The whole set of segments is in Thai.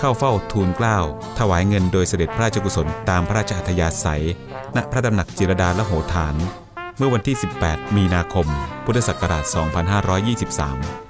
เข้าเฝ้าทูลเกล้าถวายเงินโดยเสด็จพระราชกุศลตามพระราชอัธยาศัย ณพระดำหนักจิรดาละโหฐาน เมื่อวันที่ 18 มีนาคม พุทธศักราช 2523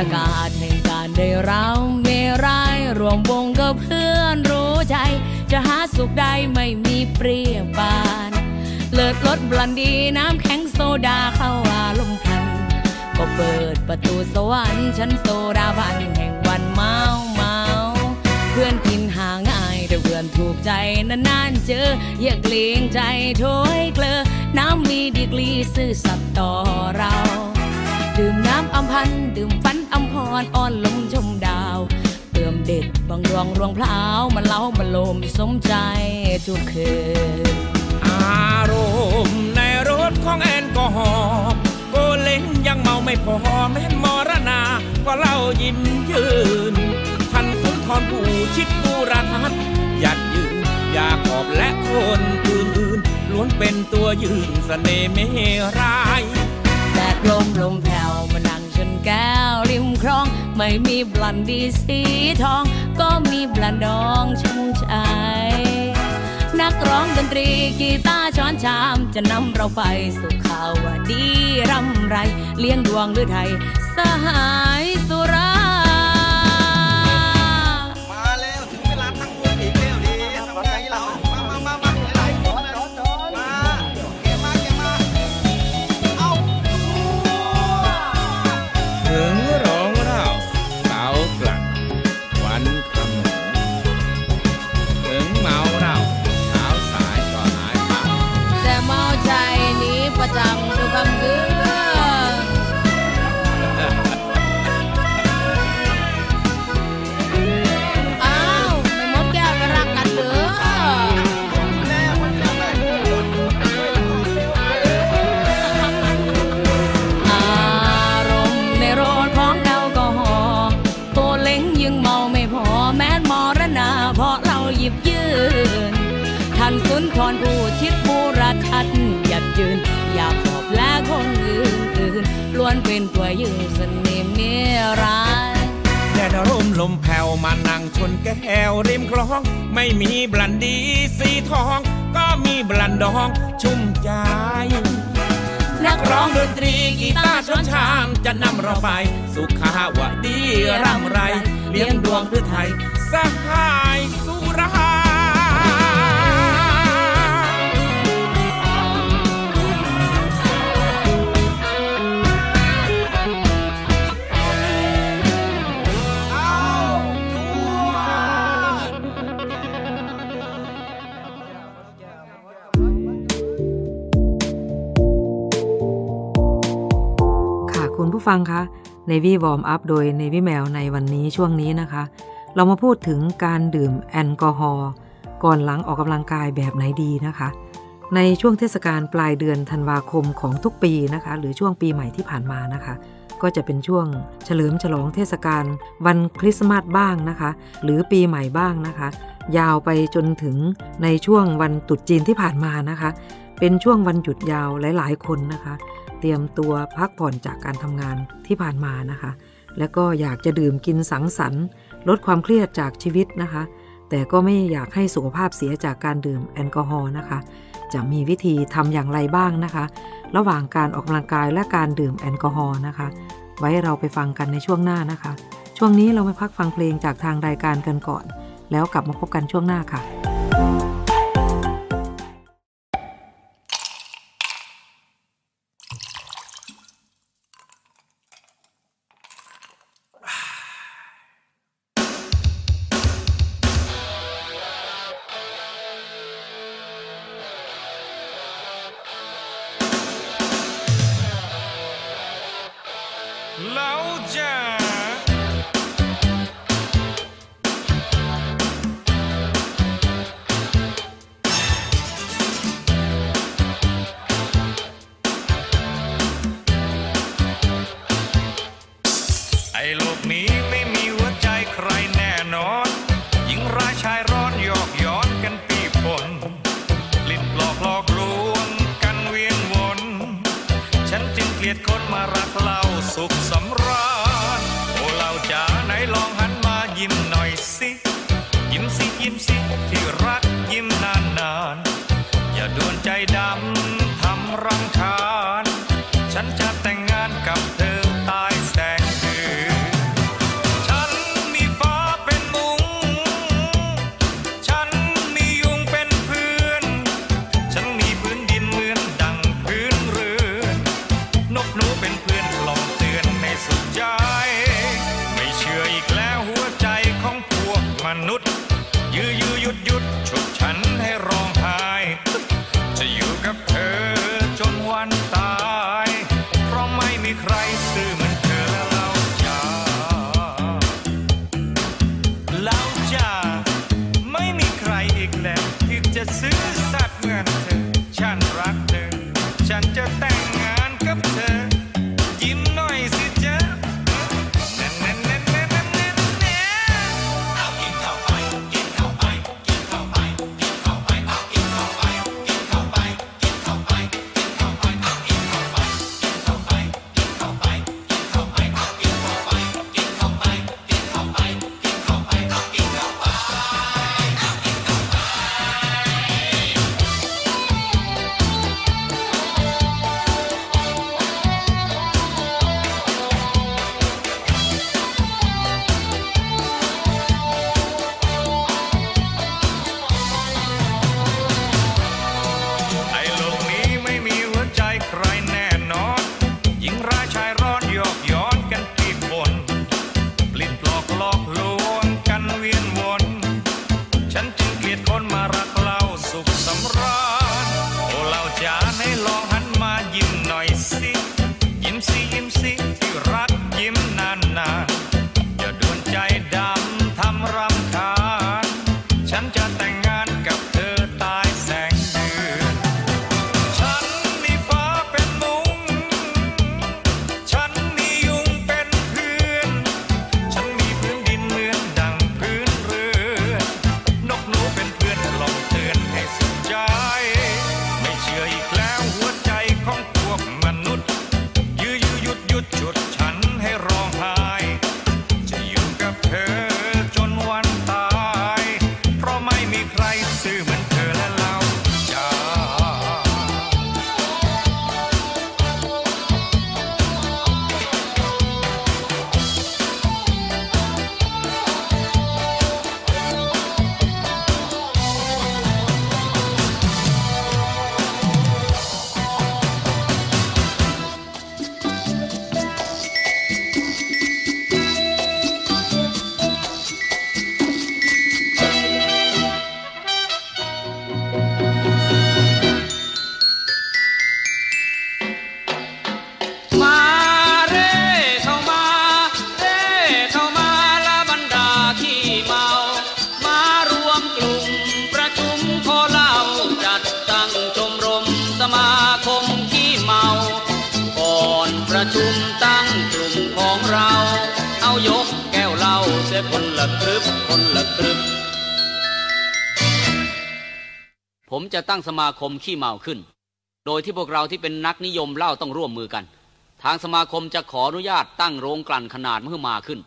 ยากาศแห่งการได้เราเมรายรวมวงกับเพื่อนรู้ใจ จะหาสุขได้ไม่มีเปรียบปาน เลิศรสบลันดีน้ำแข็งโซดาเข้าอารมณ์พัน ก็เปิดประตูสวรรค์ชั้นโซดาบันแห่งวันเมาเมาเพื่อนกินหาง่ายแต่เพื่อนถูกใจนานๆเจออย่าเกรงใจโถยเกลอน้ำมีดีกรีซื่อสัตย์ต่อเรา ดื่มน้ำอำพันธ์ดื่มฟันอำพรอ่อนลมชมดาวเติมเด็ดบางดวงรวงพลาวมันเล้ามันลมสมใจทุกคืนอารมณ์ในรถของแอลกอฮอล์โกเล้งยังเมาไม่พอแม้นมรณาก็เล่ายิ้มยืนทันสุนทรผู้ชิดบูราทัศน์หยัดยืนอยากขอบและคนอื่นๆล้วนเป็นตัวยืนเสน่ห์ไม่ร้ายแดดลมลม แก้วริมคลอง ไม่มีบลันดีสีทอง ก็มีบลันดองชุ่มชายนักร้องดนตรีกีตาร์ช้อนชาม จะนำเราไปสู่ข่าวดีร่ำไร เลี้ยงดวงหรือไทยสหาย นั่งชนแก้วริมคลอง ไม่มีบลันดีสีทอง ก็มีบลันดองชุ่มใจ นักร้องดนตรีกีตาร์ชนชามจะนำเราไป สุขาวดีร่ำไร เลี้ยงดวงฤทัยสหายสุรา ณผู้ฟังคะ Navy Warm Up โดย Navy Mail ในวันนี้ช่วงนี้นะคะ เรามาพูดถึงการดื่มแอลกอฮอล์ก่อนหลังออกกำลังกายแบบไหนดีนะคะ ในช่วงเทศกาลปลายเดือนธันวาคมของทุกปีนะคะ หรือช่วงปีใหม่ที่ผ่านมานะคะ ก็จะเป็นช่วงเฉลิมฉลองเทศกาลวันคริสต์มาสบ้างนะคะ หรือปีใหม่บ้างนะคะ ยาวไปจนถึงในช่วงวันตรุษจีนที่ผ่านมานะคะ เป็นช่วงวันหยุดยาวหลาย ๆ คนนะคะ เตรียมตัวพักผ่อนจากการทำงานที่ผ่านมานะคะ แล้วก็อยากจะดื่มกินสังสรรค์ลดความเครียดจากชีวิตนะคะ แต่ก็ไม่อยากให้สุขภาพเสียจากการดื่มแอลกอฮอล์นะคะ จะมีวิธีทำอย่างไรบ้างนะคะ ระหว่างการออกกำลังกายและการดื่มแอลกอฮอล์นะคะ ไว้เราไปฟังกันในช่วงหน้านะคะ ช่วงนี้เราไปพักฟังเพลงจากทางรายการกันก่อน แล้วกลับมาพบกันช่วงหน้าค่ะ ผมจะตั้งสมาคมขี้เมาขึ้น โดยที่พวกเราที่เป็นนักนิยมเหล้าต้องร่วมมือกัน ทางสมาคมจะขออนุญาตตั้งโรงกลั่นขนาดเมื่อมาขึ้น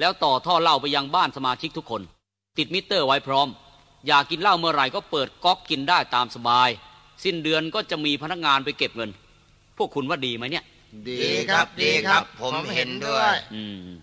แล้วต่อท่อเหล้าไปยังบ้านสมาชิกทุกคน ติดมิเตอร์ไว้พร้อม อยากกินเหล้าเมื่อไหร่ก็เปิดก๊อกกินได้ตามสบาย สิ้นเดือนก็จะมีพนักงานไปเก็บเงิน พวกคุณว่าดีไหมเนี่ย ดีครับดีครับ ผมเห็นด้วย อืม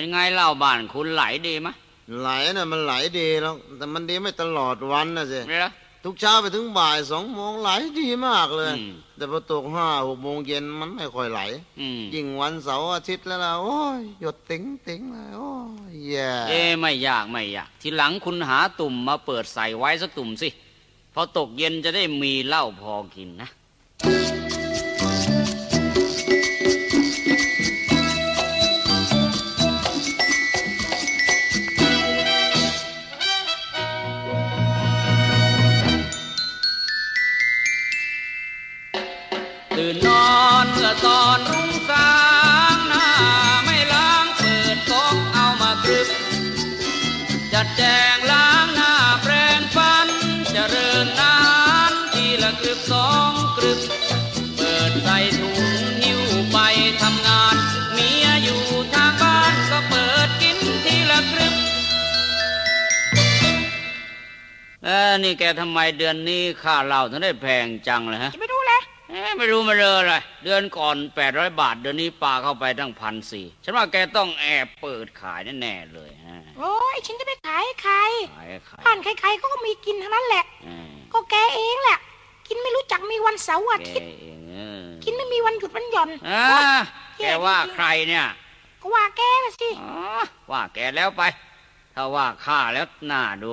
เป็นไงเล่าบ้านคุณไหลดีไหมไหลน่ะมันไหลดีแล้วแต่มันดีไม่ตลอดวันนะสิเนี่ยนะทุกเช้าไปถึงบ่ายสองโมงไหลดีมากเลยอืมแต่พอตกห้าหกโมงเย็นมันไม่ค่อยไหลอืมยิ่งวันเสาร์อาทิตย์แล้วล่ะโอ้ยหยดติ๋งติ๋งเลยโอ้ยแย่เอ้ไม่ยากไม่ยาก ทีหลังคุณหาตุ่มมาเปิดใส่ไว้สักตุ่มสิพอตกเย็นจะได้มีเหล้าพอกินนะ นี่แกทำไมเดือนนี้ค่าเหล้าถึงได้แพงจังเลยฮะจะไม่รู้เลยเอ๊ะไม่รู้มาเลยอะไรเดือนก่อนแปดร้อยบาท เดือนนี้ปลาเข้าไปตั้งพันสี่ฉันว่าแกต้องแอบเปิดขายแน่ๆเลยฮะโอ้ยฉันจะไปขายให้ใครขายขายบ้านใครๆเขาก็มีกินทั้งนั้นแหละเออก็แกเองแหละ กินไม่รู้จักมีวันเสาร์อาแกทิตย์เองเออกินไม่มีวันหยุดวันหย่อนอ่าโอ๊ยแกว่าใครเนี่ยก็ว่าแกน่ะสิอ๋อว่าแกแล้วไป ถ้าว่าข้าแล้วน่าดู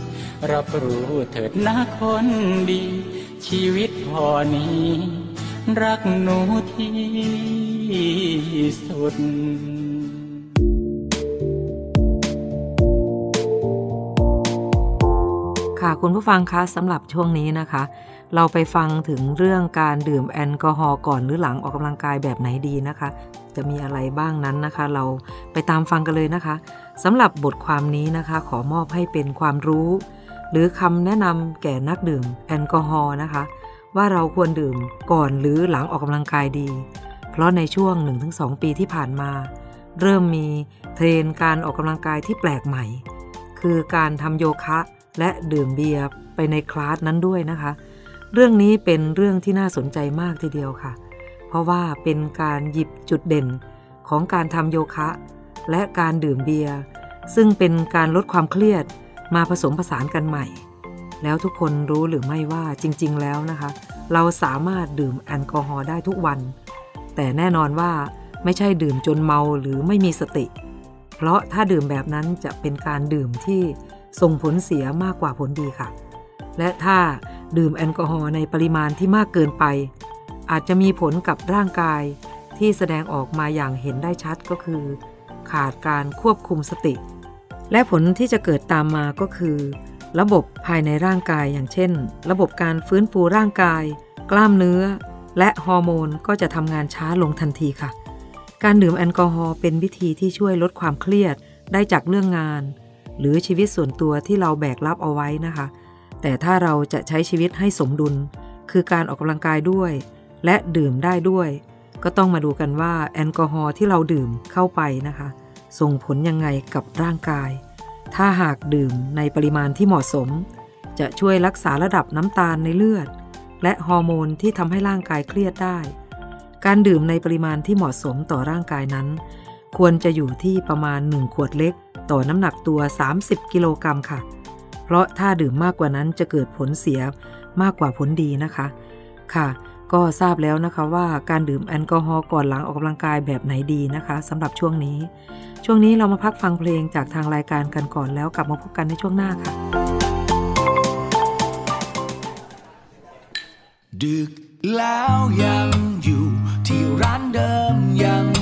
รับรู้เถิดนะคนดี ชีวิตพอนี้ รักหนูที่สุดค่ะคุณผู้ฟังคะสำหรับช่วงนี้นะคะ เราไปฟังถึงเรื่องการดื่มแอลกอฮอล์ก่อนหรือหลังออกกำลังกายแบบไหนดีนะคะ จะมีอะไรบ้างนั้นนะคะ เราไปตามฟังกันเลยนะคะสำหรับบทความนี้นะคะ ขอมอบให้เป็นความรู้ หรือคำแนะนำแก่นักดื่มแอลกอฮอล์นะคะ ว่าเราควรดื่มก่อนหรือหลังออกกำลังกายดี เพราะในช่วง 1-2 ปีที่ผ่านมา เริ่มมีเทรนการออกกำลังกายที่แปลกใหม่ คือการทำโยคะและดื่มเบียร์ไปในคลาสนั้นด้วยนะคะ เรื่องนี้เป็นเรื่องที่น่าสนใจมากทีเดียวค่ะ เพราะว่าเป็นการหยิบจุดเด่นของการทำโยคะ และการดื่มเบียร์ซึ่งเป็นการลดความเครียด มาผสมผสานกันใหม่ แล้วทุกคนรู้หรือไม่ว่าจริง ๆ แล้วนะคะ เราสามารถดื่มแอลกอฮอล์ได้ทุกวัน แต่แน่นอนว่าไม่ใช่ดื่มจนเมาหรือไม่มีสติ เพราะถ้าดื่มแบบนั้นจะเป็นการดื่มที่ส่งผลเสียมากกว่าผลดีค่ะ และถ้าดื่มแอลกอฮอล์ในปริมาณที่มากเกินไป อาจจะมีผลกับร่างกายที่แสดงออกมาอย่างเห็นได้ชัดก็คือ ขาดการควบคุมสติ และผลที่จะเกิดตามมาก็คือ ระบบภายในร่างกายอย่างเช่น ระบบการฟื้นฟูร่างกาย กล้ามเนื้อ และฮอร์โมนก็จะทำงานช้าลงทันทีค่ะ การดื่มแอลกอฮอล์เป็นวิธีที่ช่วยลดความเครียดได้จากเรื่องงาน หรือชีวิตส่วนตัวที่เราแบกรับเอาไว้นะคะ แต่ถ้าเราจะใช้ชีวิตให้สมดุล คือการออกกำลังกายด้วย และดื่มได้ด้วย ก็ต้องมาดูกันว่าแอลกอฮอล์ที่เราดื่มเข้าไปนะคะ ส่งผลยังไงกับร่างกาย ถ้าหากดื่มในปริมาณที่เหมาะสม จะช่วยรักษาระดับน้ำตาลในเลือด และฮอร์โมนที่ทำให้ร่างกายเครียดได้ การดื่มในปริมาณที่เหมาะสมต่อร่างกายนั้น ควรจะอยู่ที่ประมาณ 1 ขวดเล็ก ต่อน้ำหนักตัว 30 กิโลกรัมค่ะ เพราะถ้าดื่มมากกว่านั้นจะเกิดผลเสียมากกว่าผลดีนะคะ ค่ะ ก็ทราบแล้วนะคะว่าการดื่มแอลกอฮอล์ก่อนหลังออกกำลังกายแบบไหนดีนะคะสำหรับช่วงนี้ ช่วงนี้เรามาพักฟังเพลงจากทางรายการกันก่อนแล้วกลับมาพบกันในช่วงหน้าค่ะ ดึกแล้วยังอยู่ที่ร้านเดิมยัง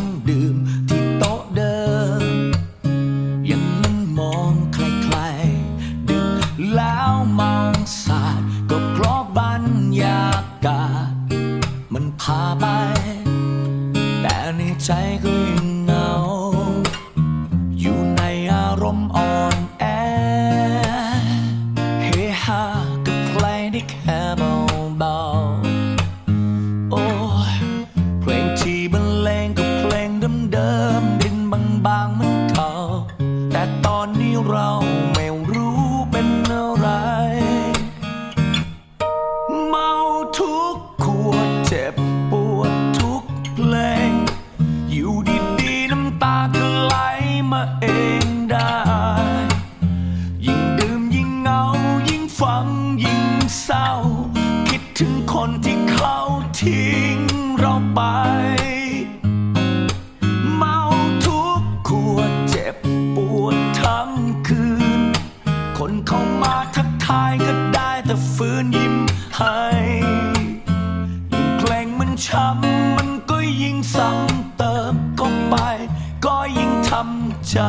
ใจ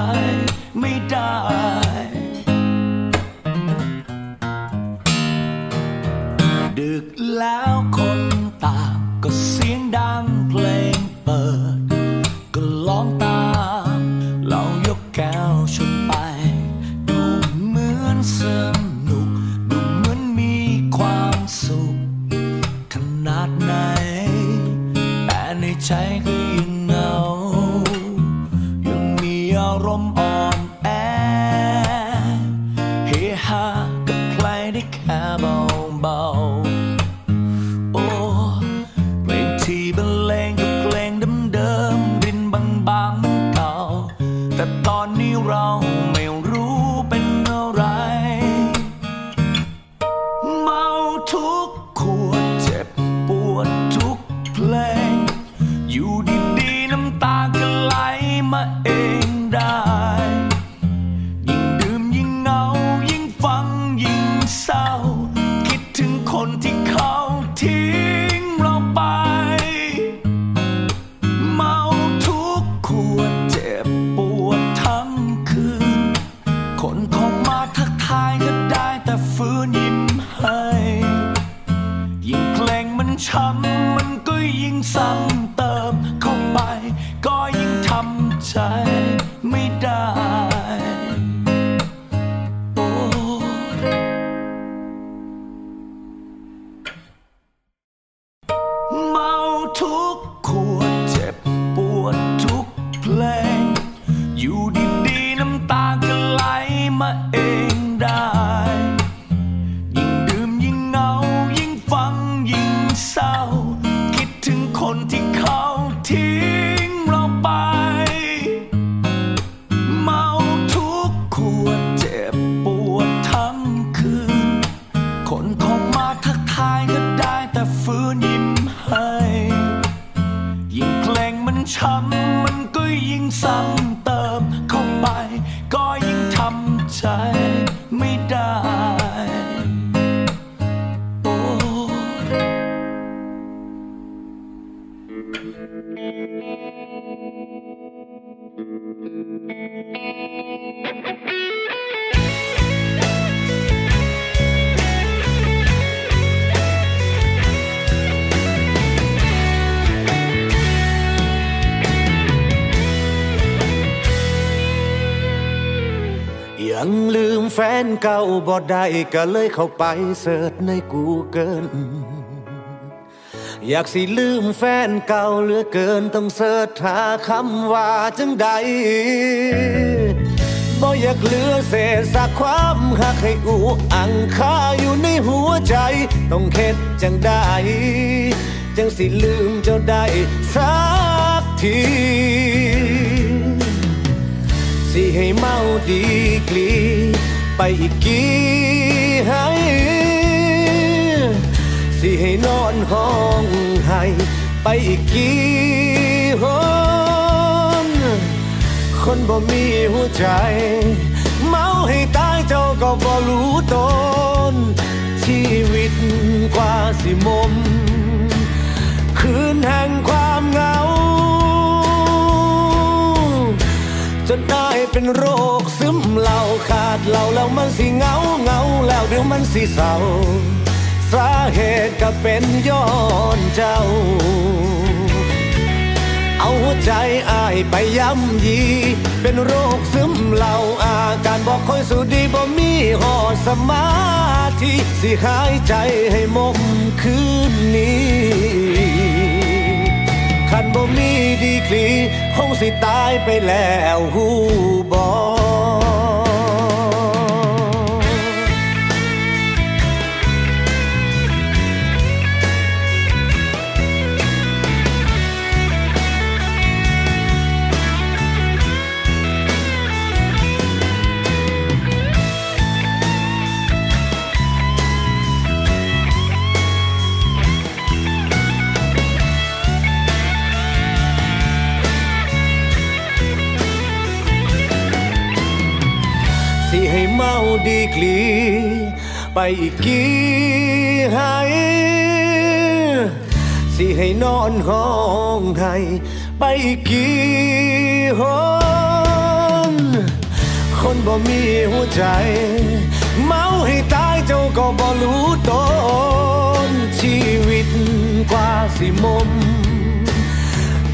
ไม่ได้ ดึกแล้วคนต่างก็เสียงดังเพลง บ่ได้ก็เลยเข้าไป search ในกูเกิลอยากสิลืมแฟนเก่าเหลือเกินต้อง search หาคำว่าจังใด๋บ่อยากเหลือเศษสักความฮักให้อุกอั่งคาอยู่ในหัวใจ ต้องเฮ็ดจังใด๋ จังสิลืมเจ้าได้สักที สิให้เมาดีกลี ไปอีกกี่ให้สิให้นอนห้องให้ไปอีกกี่หนคนบ่มีหัวใจ เมาให้ตายเจ้าก็บ่รู้ตน ชีวิตกว่าสิมม คืนแห่งความเหงา จนได้เป็นโรค ดเหล่าแล้วมันสิเงาเงาแล้วเดี๋ยวมันสิเศร้าสาเหตุก็เป็นย้อนเจ้า เอาหัวใจอายไปย้ำยี เป็นโรคซึมเหล่าอาการบอกค่อยสุดีบ่มีหอดสมาธิสิหายใจให้มมคืนนี้คันบ่มีดีกรีคงสิตายไปแล้วหูบอ ดีกลี ไปอีกกี่ให้สิให้นอนห้องให้ไปอีกกี่หนคนบ่มีหัวใจ เมาให้ตายเจ้าก็บ่รู้ตนชีวิตกว่าสิมม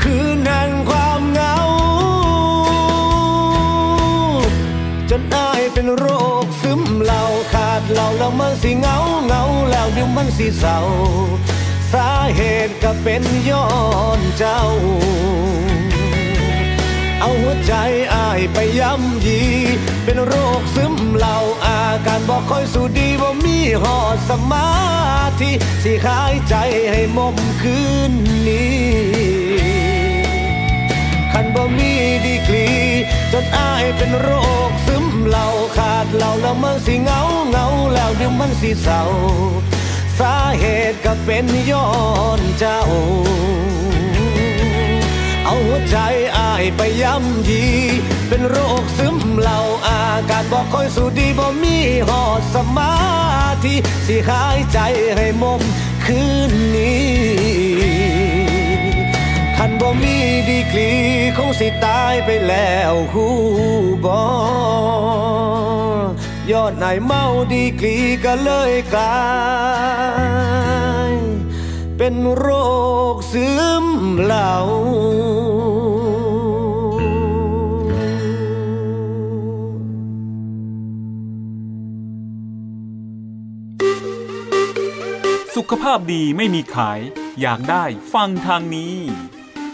คืนแห่งความเหงา จนอายเป็นโรคซึมเหล่าขาดเหล่าแล้วมันสิเงาเงาแล้วเดี๋ยวมันสิเศร้า สาเหตุก็เป็นย้อนเจ้า เอาหัวใจอายไปย้ำยี เป็นโรคซึมเหล่าอาการบอกค่อยสู้ดีว่ามีหอดสมาธิสิหายใจให้มมคืนนี้คันบ่มีดีกรี จนอายเป็นโรคซึ เหล่าขาดเหล่าแล้วมันสิเงาเงาแล้วเดี๋ยวมันสิเศร้า สาเหตุก็เป็นย้อนเจ้า เอาหัวใจอายไปย้ำยี เป็นโรคซึมเหล่าอาการบอกค่อยสูดีบ่มีหอดสมาธิสิหายใจให้มมคืนนี้ นบ่มีดีกรีคงสิตายไปแล้วหูบอยอดนายเมาดีกรีก็เลยกลายเป็นโรคซึมเหล่าสุขภาพดีไม่มีขาย อยากได้ฟังทางนี้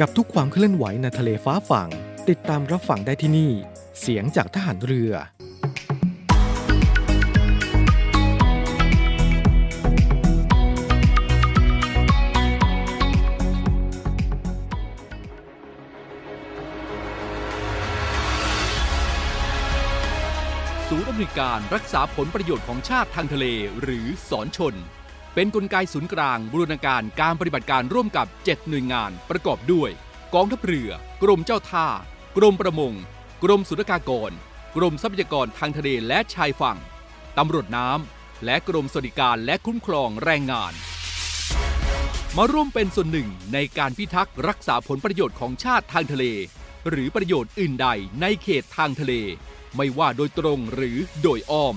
กับทุกความเคลื่อนไหวในทะเลฟ้าฝั่ง ติดตามรับฟังได้ที่นี่ เสียงจากทหารเรือ ศูนย์อำนวยการรักษาผลประโยชน์ของชาติทางทะเลหรือสอนชน เป็นนกลไกศูนย์กลางบูรณาการการปฏิบัติการร่วมกับ 7 หน่วยงานประกอบด้วย กองทัพเรือ กรมเจ้าท่า กรมประมง กรมศุลกากร กรมทรัพยากรทางทะเลและชายฝั่ง ตำรวจน้ำ และกรมสวัสดิการและคุ้มครองแรงงาน มาร่วมเป็นส่วนหนึ่งในการพิทักษ์รักษาผลประโยชน์ของชาติทางทะเล หรือประโยชน์อื่นใดในเขตทางทะเล ไม่ว่าโดยตรงหรือโดยอ้อม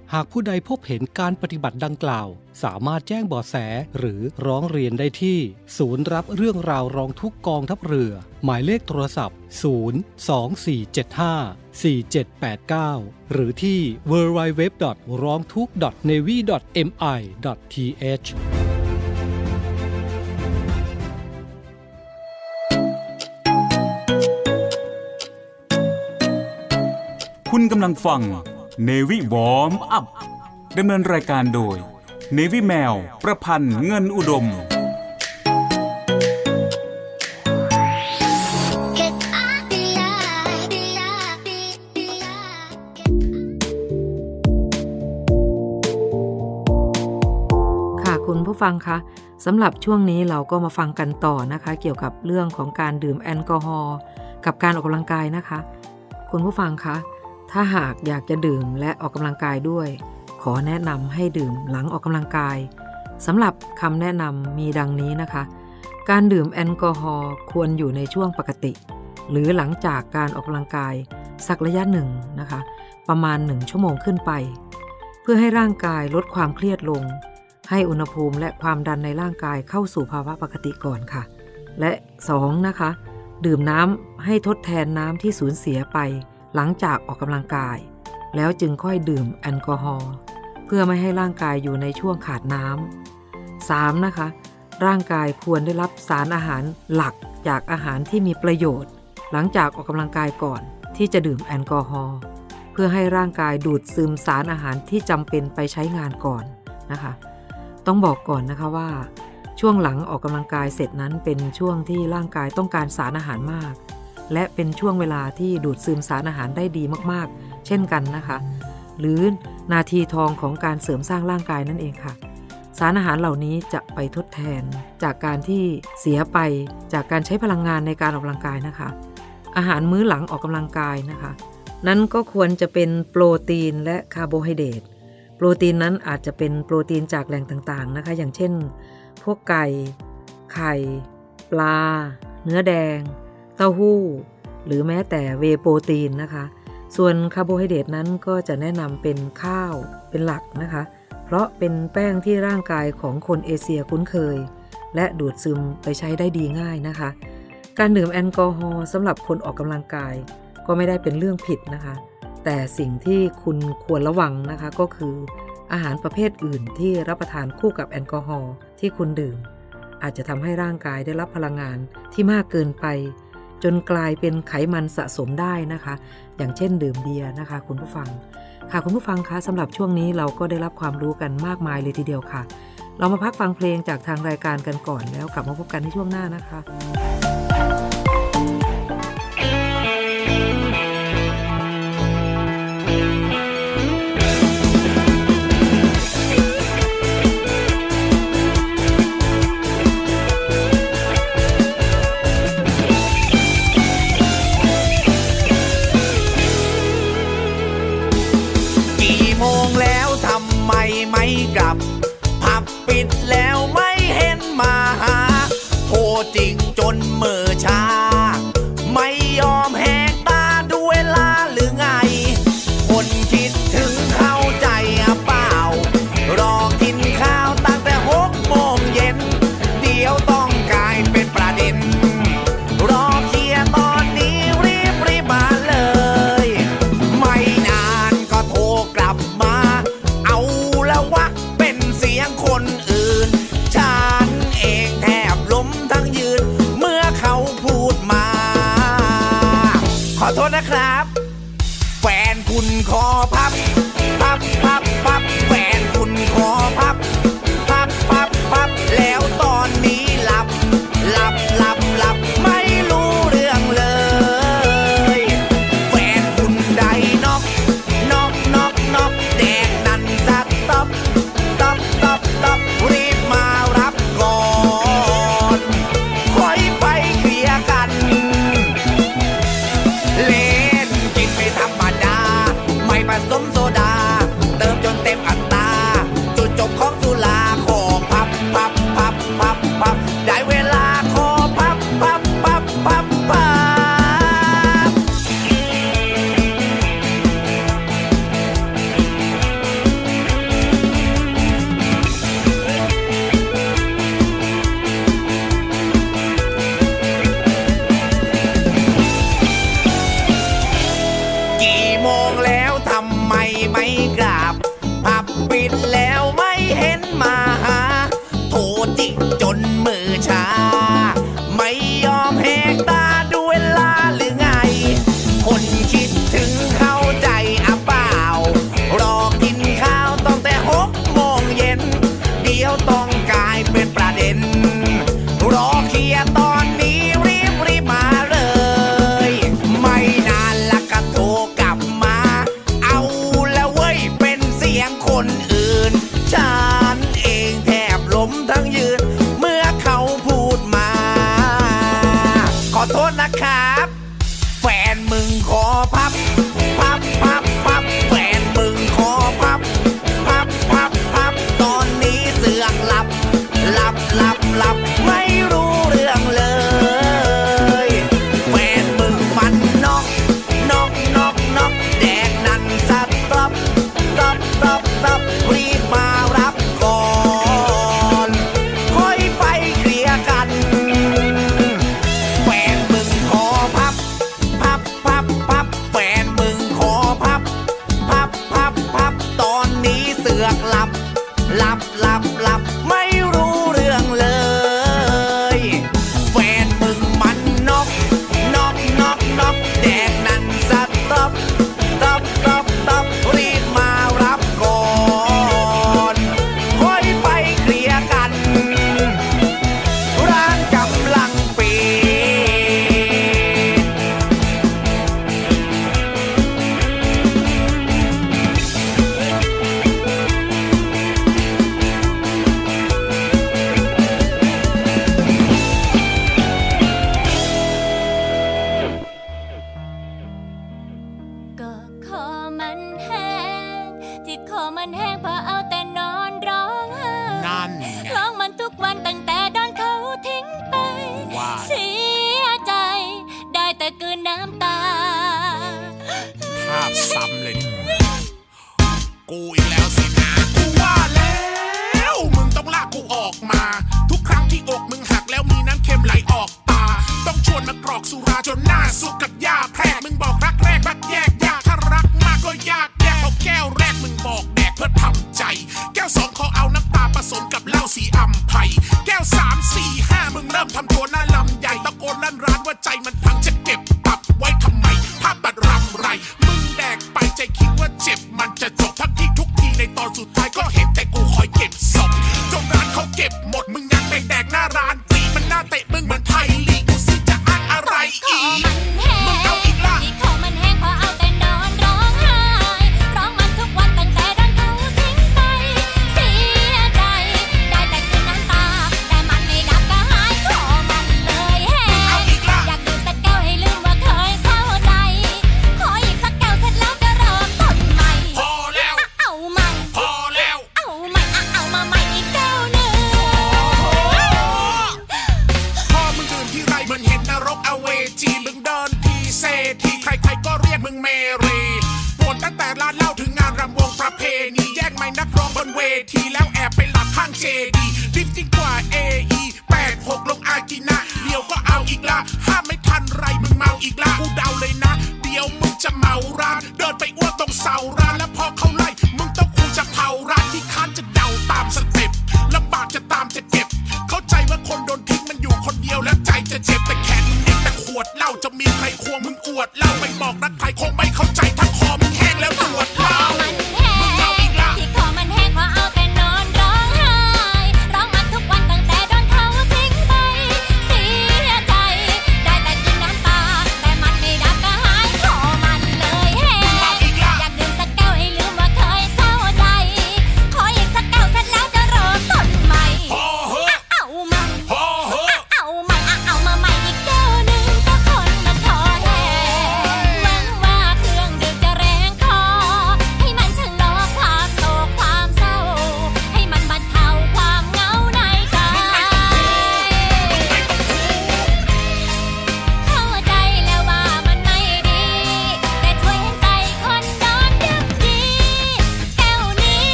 หากผู้ใดพบเห็นการปฏิบัติดังกล่าว สามารถแจ้งเบาะแสหรือร้องเรียนได้ที่ ศูนย์รับเรื่องราวร้องทุกกองทัพเรือ หมายเลขโทรศัพท์ 02475 4789 หรือที่ www. ร้องทุกข์ navy mi th คุณกำลังฟัง เนวิวอมอัพดำเนินรายการโดยเนวิแมว ประพันธ์เงินอุดม ค่ะคุณผู้ฟังคะสำหรับช่วงนี้เราก็มาฟังกันต่อนะคะ เกี่ยวกับเรื่องของการดื่มแอลกอฮอล์กับการออกกำลังกายนะคะ คุณผู้ฟังคะ ถ้าหากอยากจะดื่มและออกกำลังกายด้วย ขอแนะนำให้ดื่มหลังออกกำลังกายสำหรับคำแนะนำมีดังนี้นะคะ การดื่มแอลกอฮอล์ควรอยู่ในช่วงปกติ หรือหลังจากการออกกำลังกาย สักระยะหนึ่งนะคะ ประมาณ 1 ชั่วโมงขึ้นไป เพื่อให้ร่างกายลดความเครียดลง ให้อุณหภูมิและความดันในร่างกายเข้าสู่ภาวะปกติก่อนค่ะ และ 2. นะคะ ดื่มน้ำให้ทดแทนน้ำที่สูญเสียไป หลังจากออกกำลังกาย แล้วจึงค่อยดื่มแอลกอฮอล์เพื่อไม่ให้ร่างกายอยู่ในช่วงขาดน้ำ 3. นะคะ ร่างกายควรได้รับสารอาหารหลักจากอาหารที่มีประโยชน์ หลังจากออกกำลังกายก่อนที่จะดื่มแอลกอฮอล์เพื่อให้ร่างกายดูดซึมสารอาหารที่จำเป็นไปใช้งานก่อนนะคะ ต้องบอกก่อนนะคะว่า ช่วงหลังออกกำลังกายเสร็จนั้นเป็นช่วงที่ร่างกายต้องการสารอาหารมาก และเป็นช่วงเวลาที่ดูดซึมสารอาหารได้ดีมากๆ เช่นกันนะคะ หรือนาทีทองของการเสริมสร้างร่างกายนั่นเองค่ะ สารอาหารเหล่านี้จะไปทดแทน จากการที่เสียไปจากการใช้พลังงานในการออกกำลังกายนะคะ อาหารมื้อหลังออกกำลังกายนะคะ นั้นก็ควรจะเป็นโปรตีนและคาร์โบไฮเดรตโปรตีนนั้นอาจจะเป็นโปรตีนจากแหล่งต่างๆนะคะ อย่างเช่น พวกไก่ ไข่ ปลา เนื้อแดง เต้าหู้ หรือแม้แต่ whey protein นะคะ ส่วนคาร์โบไฮเดรตนั้นก็จะแนะนำเป็นข้าวเป็นหลักนะคะ เพราะเป็นแป้งที่ร่างกายของคนเอเชียคุ้นเคย และดูดซึมไปใช้ได้ดีง่ายนะคะ การดื่มแอลกอฮอล์สำหรับคนออกกำลังกาย ก็ไม่ได้เป็นเรื่องผิดนะคะ แต่สิ่งที่คุณควรระวังนะคะก็คืออาหารประเภทอื่นที่รับประทานคู่กับแอลกอฮอล์ที่คุณดื่ม อาจจะทำให้ร่างกายได้รับพลังงานที่มากเกินไป จนกลายเป็นไขมันสะสมได้นะคะ อย่างเช่นดื่มเบียร์นะคะ คุณผู้ฟัง ค่ะคุณผู้ฟังคะสำหรับช่วงนี้เราก็ได้รับความรู้กันมากมายเลยทีเดียวค่ะ เรามาพักฟังเพลงจากทางรายการกันก่อนแล้วกลับมาพบกันในช่วงหน้านะคะ ไม่กลับ ผับปิดแล้วไม่เห็นมาหา โทรจริงจนมือชา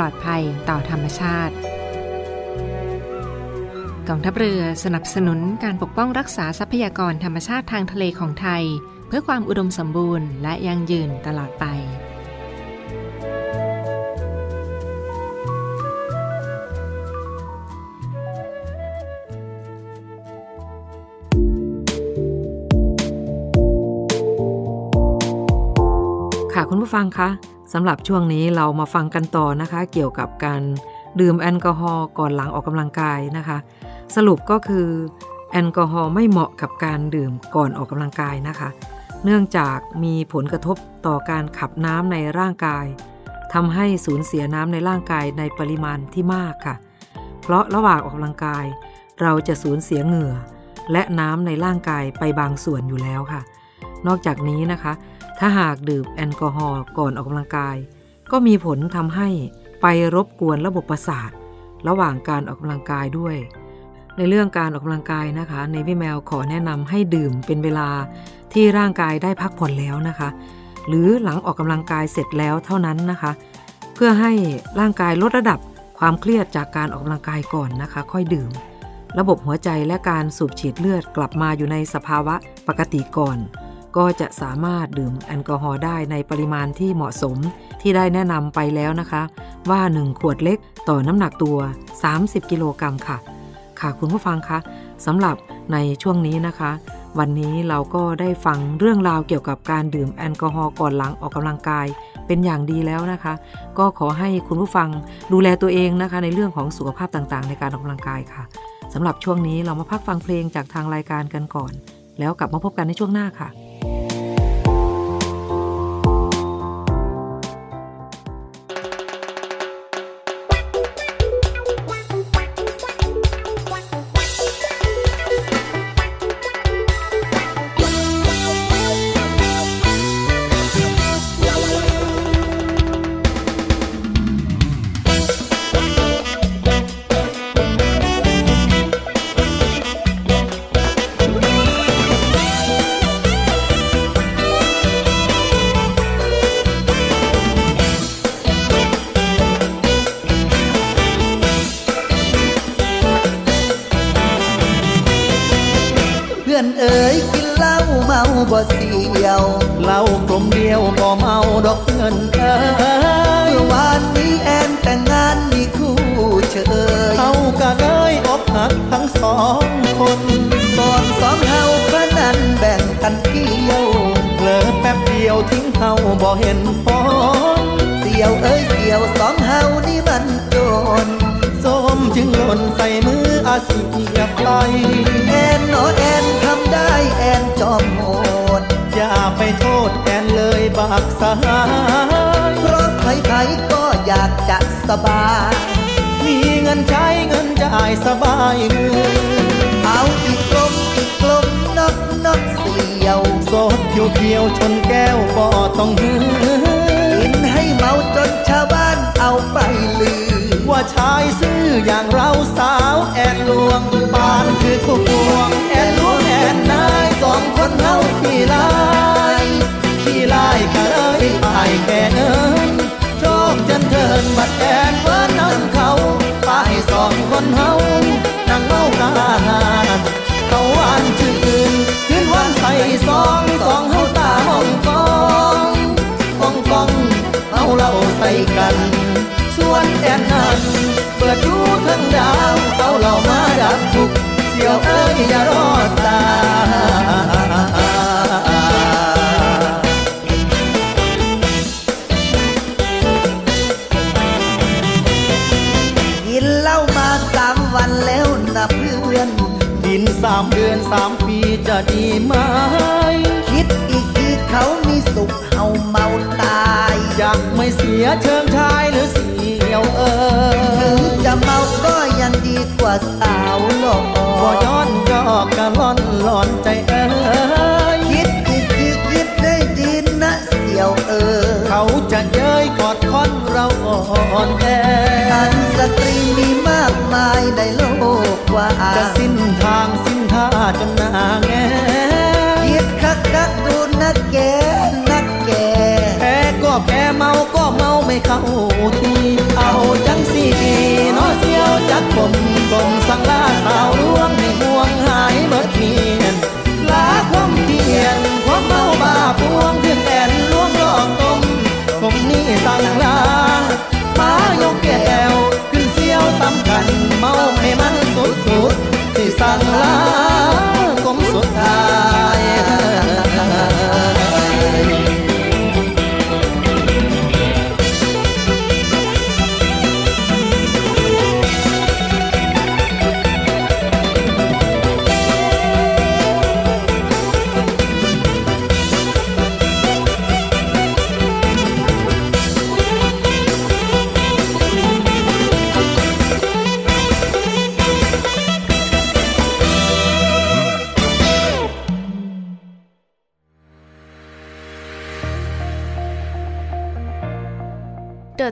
ลอดภัยต่อธรรมชาติกองทัพเรือสนับสนุนการปกป้องรักษาทรัพยากรธรรมชาติทางทะเลของไทย เพื่อความอุดมสมบูรณ์และยั่งยืนตลอดไป ผู้ฟังคะสำหรับช่วงนี้เรามาฟังกันต่อนะคะ เกี่ยวกับการดื่มแอลกอฮอล์ก่อนหลังออกกำลังกายนะคะ สรุปก็คือแอลกอฮอล์ไม่เหมาะกับการดื่มก่อนออกกำลังกายนะคะ เนื่องจากมีผลกระทบต่อการขับน้ำในร่างกายทำให้สูญเสียน้ำในร่างกายในปริมาณที่มากค่ะ เพราะระหว่างออกกำลังกาย เราจะสูญเสียเหงื่อ และน้ำในร่างกายไปบางส่วนอยู่แล้วค่ะ นอกจากนี้นะคะ ถ้าหากดื่มแอลกอฮอล์ก่อนออกกำลังกาย ก็มีผลทำให้ไปรบกวนระบบประสาท ระหว่างการออกกำลังกายด้วย ในเรื่องการออกกำลังกายนะคะในวิแมวขอแนะนำให้ดื่มเป็นเวลาที่ร่างกายได้พักผ่อนแล้วนะคะ หรือหลังออกกำลังกายเสร็จแล้วเท่านั้นนะคะ เพื่อให้ร่างกายลดระดับความเครียดจากการออกกำลังกายก่อนนะคะ ค่อยดื่ม ระบบหัวใจและการสูบฉีดเลือดกลับมาอยู่ในสภาวะปกติก่อน ก็จะสามารถดื่มแอลกอฮอล์ได้ในปริมาณที่เหมาะสมที่ได้แนะนำไปแล้วนะคะ ว่า 1 ขวดเล็กต่อน้ำหนักตัว 30 กิโลกรัมค่ะ ค่ะคุณผู้ฟังคะสำหรับในช่วงนี้นะคะ วันนี้เราก็ได้ฟังเรื่องราวเกี่ยวกับการดื่มแอลกอฮอล์ก่อนหลังออกกำลังกายเป็นอย่างดีแล้วนะคะ ก็ขอให้คุณผู้ฟังดูแลตัวเองนะคะ ในเรื่องของสุขภาพต่างๆ ในการออกกำลังกายค่ะสำหรับช่วงนี้เรามาพักฟังเพลงจากทางรายการกันก่อน แล้วกลับมาพบกันในช่วงหน้าค่ะ สองคนก่อนสองเฮาพระนั้นแบ่งกันเที่ยวเผลอแป๊บเดียวทิ้งเฮาบ่เห็นพ้นเสียวเอ้ยเสียวสองเฮานี่มันโจรส้มจึงหล่นใส่มืออาเสียบไปแอนโนแอนทำได้แอนจอมโหดอย่าไปโทษแอนเลยบากสาเพราะใครๆก็อยากจะสบาย งินใช้เงินจ่ายสบายมือ เอาอีกกลมอีกกลมนักนักเสียวสดเขียวเขียวชนแก้วบ่ต้องหือกินให้เมาจนชาวบ้านเอาไปลือ ว่าชายซื่ออย่างเราสาวแอนลวงบ้านคือผู้พวงแอนลวงแอนนายสองคนเฮาขี้ลายขี้ลายก็เลยตายแก่เอินโชคจันเทินบัดแอนเพิ่นนั่งขา ไปสองคนเฮานั่งเมากาหารเขาวานชื่นคืนวันใส่สองสองเฮาตามองกองกองกองเอาเล่าใส่กัน ส่วนแอนนั้นเปิดดูทั้งดาวเอาเรามาดับทุกเสียวเอ้ยอย่ารอดตา สามเดือนสามปีจะดีไหม คิดอีกทีเขามีสุขเฮาเมาตายอยากไม่เสียเชิงชายหรือเสียวเออถึงจะเมาก็ยังดีกว่าสาวหล่อก็ย้อนยอกกะล่อนหลอนใจเออคิดอีกทีคิดได้ดีนะเสียวเออ เขาจะเย้ยกอดคอนเราอ่อนแออันสตรีมีมากมายในโลกกว่าจะสิ้นทางสิ้นท่า จนหน้าแงคิดคักคักๆดูนักแกนักแกแพ้ก็แพ้เมาก็เมาไม่เข้าทีเอาจังสีดีเนาะเสียวจักผมกลมสังลาสาวลวงให้ห่วงหายเบิดเมียนลาความเพียนความเมาบ้าพวงถึงแอนลวงหลอกตมผมนี่สั่งลามายกแก้วขึ้นเสียวตำกันเมาให้มันสุดสุด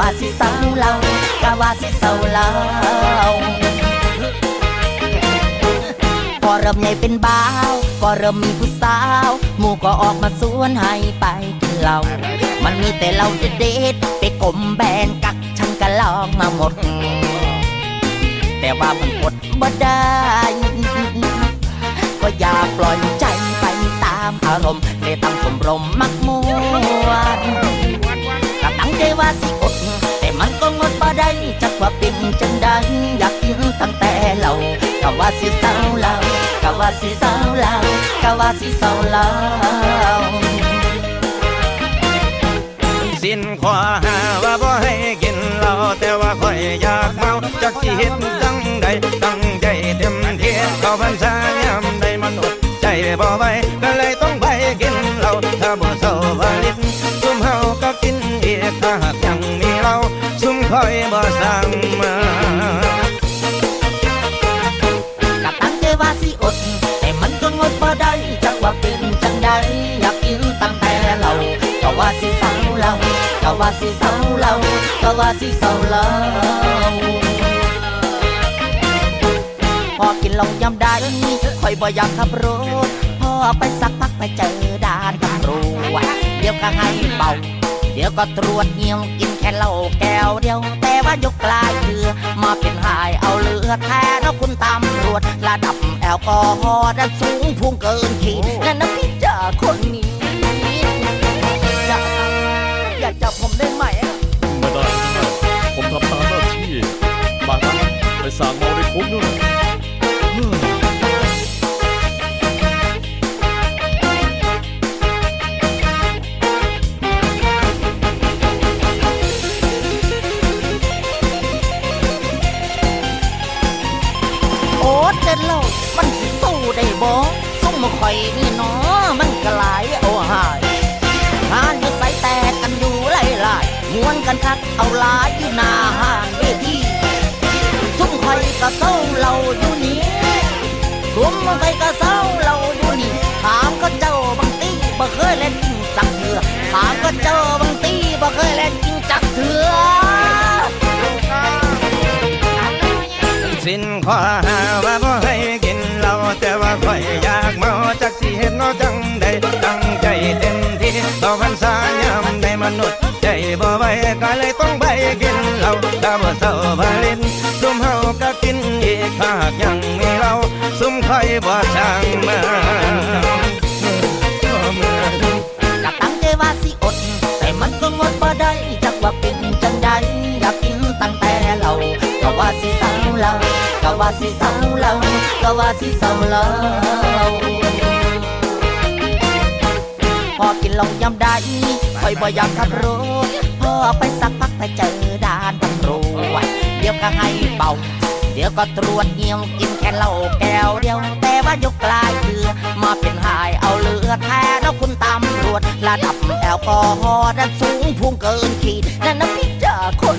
ว่าสิเศร้าเราก็ว่าสิเศร้าเราพอเริ่มใหญ่เป็นบ้าว ก็เริ่มมีผู้สาวหมู่ก็ออกมาสวนให้ไปกินเหล้ามันมีแต่เราเด็ดไปกลมแบนกักฉันก็ลองมาหมด แต่ว่ามันอดบ่ได้ ก็อย่าปล่อยใจไปตามอารมณ์เลยตั้งสมรมมักมวน ใจว่าสิอด แต่มันก็งดบ่ได้จักว่าเป็นจังใดอยากกินตั้งแต่เราก็ว่าสิเศร้าเราก็ว่าสิเศร้าเราก็ว่าสิเศร้าเราสิ้นขวาหาว่าบ่ให้กินเหล้าแต่ว่าข่อยอยากเมาจักสิเฮ็ดจังใดตั้งใจเต็มที่เข้าพรรษายามใดมันอดใจบ่ไหว ถ้าหากยังมีเราซุ่มข่อยบ่สั่งมาก็ตั้งใจว่าสิอด แต่มันก็งดบ่ได้จักว่าเป็นจังใดอยากกินตั้งแต่เราก็ว่าสิเศร้าเราก็ว่าสิเศร้าเราก็ว่าสิเศร้าเราพอกินเหลงยำได้คอยบ่อยากขับรถพอไปสักพักไปเจอด่านตำรวจเดี๋ยวก็ให้เบา เดี๋ยวก็ตรวจเงียวกินแค่เหล้าแก้วเดียว แต่ว่ายกกลายเรือมาเป็นหายเอาเลือดแทนแล้วคุณตำรวจระดับแอลกอฮอล์นั้นสูงพุ่งเกินขีดนั่นนะพี่จ่าคนนี้อย่าอย่าจับผมได้ไหมไม่ได้นะผมทำตามหน้าที่บางครั้งไปสั่งเมาในคุกนู่น ข่อยนี่เนาะมันก็หลายเอาหายงานอยู่ใสแตกกันอยู่ไล่ไล่ม้วนกันคักเอาหลายอยู่หน้าห้านเวทีซุ่มข่อยก็เศร้าเราอยู่นี่ซุ่มข่อยก็เศร้าเราอยู่นี่ถามก็เจ้าบางตีบ่เคยเล่นจริงจักเถื่อถามก็เจ้าบางตีบ่เคยเล่นจริงจักเถื่อสิ้นขวาหาว่าบ่ให้กินเหล้าแต่ว่าข่อย ที่ต่อพรรษายามใดมนุษย์ใจบ่ไหวก็เลยต้องไปกินเหล้าถ้าบ่เศร้าลิตซุ่มเฮาก็กินอีกหากยังมีเราซุ่มข่อยบ่ช่างมาก็ตั้งใจว่าสิอด แต่มันก็งดบ่ได้จักว่าเป็นจังใดอยากกินตั้งแต่เราก็ว่าสิเศร้าเราก็ว่าสิเศร้าเราก็ว่าสิเศร้าเรา พ่อกินเหล้ายำได้คอยบ่อยากขับรถพ่อไปสักพักไปเจอด่านตำรวจเดี๋ยวก็ให้เป่า เดี๋ยวก็ตรวจเงี้ยวกินแค่เหล้าแก้วเดียวแต่ว่ายกกลายเรือมาเป็นหายเอาเลือแทนแล้วคุณตำรวจระดับแอลกอฮอล์นั้นสูงพุ่งเกินขีดนั่นนะพี่เจ่าคน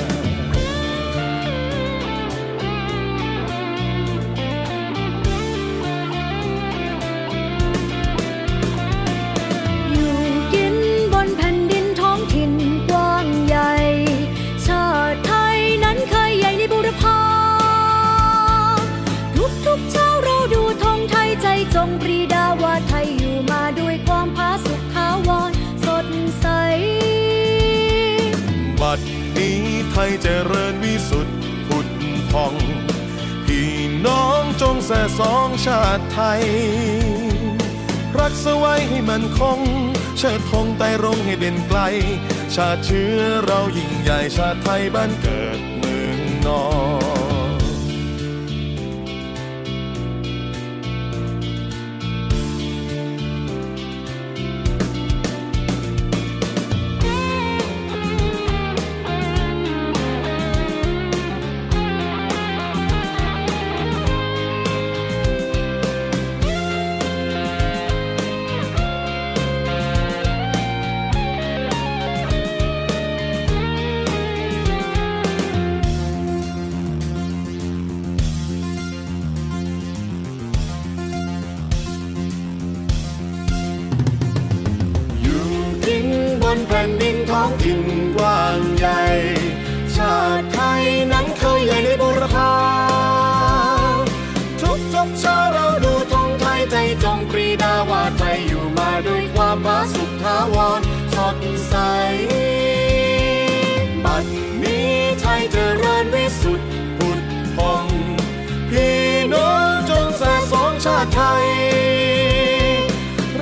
ไทยเจริญวิสุทธิ์ผุดพอง พี่น้องจงแส่สองชาติไทย รักสไว้ให้มันคง เชิดธงไต่รงให้เด่นไกล ชาติเชื้อเรายิ่งใหญ่ชาติไทยบ้านเกิดเมืองนอน ท้องถิ่นกว้างใหญ่ ชาติไทยนั้นเคยใหญ่ในบุรพาทุกทุกชาเราดูธงไทยใจจงปรีดาว่าไทยอยู่มาด้วยความผาสุขทาวรสดใส บัดนี้ไทยเจริญวิสุทธิ์พุทธองพี่น้องจงสะองชาติไทย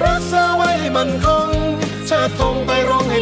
รักษาไว้มันคง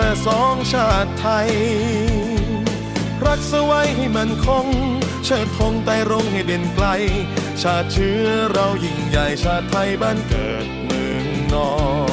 แสสองชาติไทย รักสไว้ให้มันคง เชิดธงไต่รงให้เด่นไกล ชาติเชื้อเรายิ่งใหญ่ชาติไทยบ้านเกิดเมืองนอน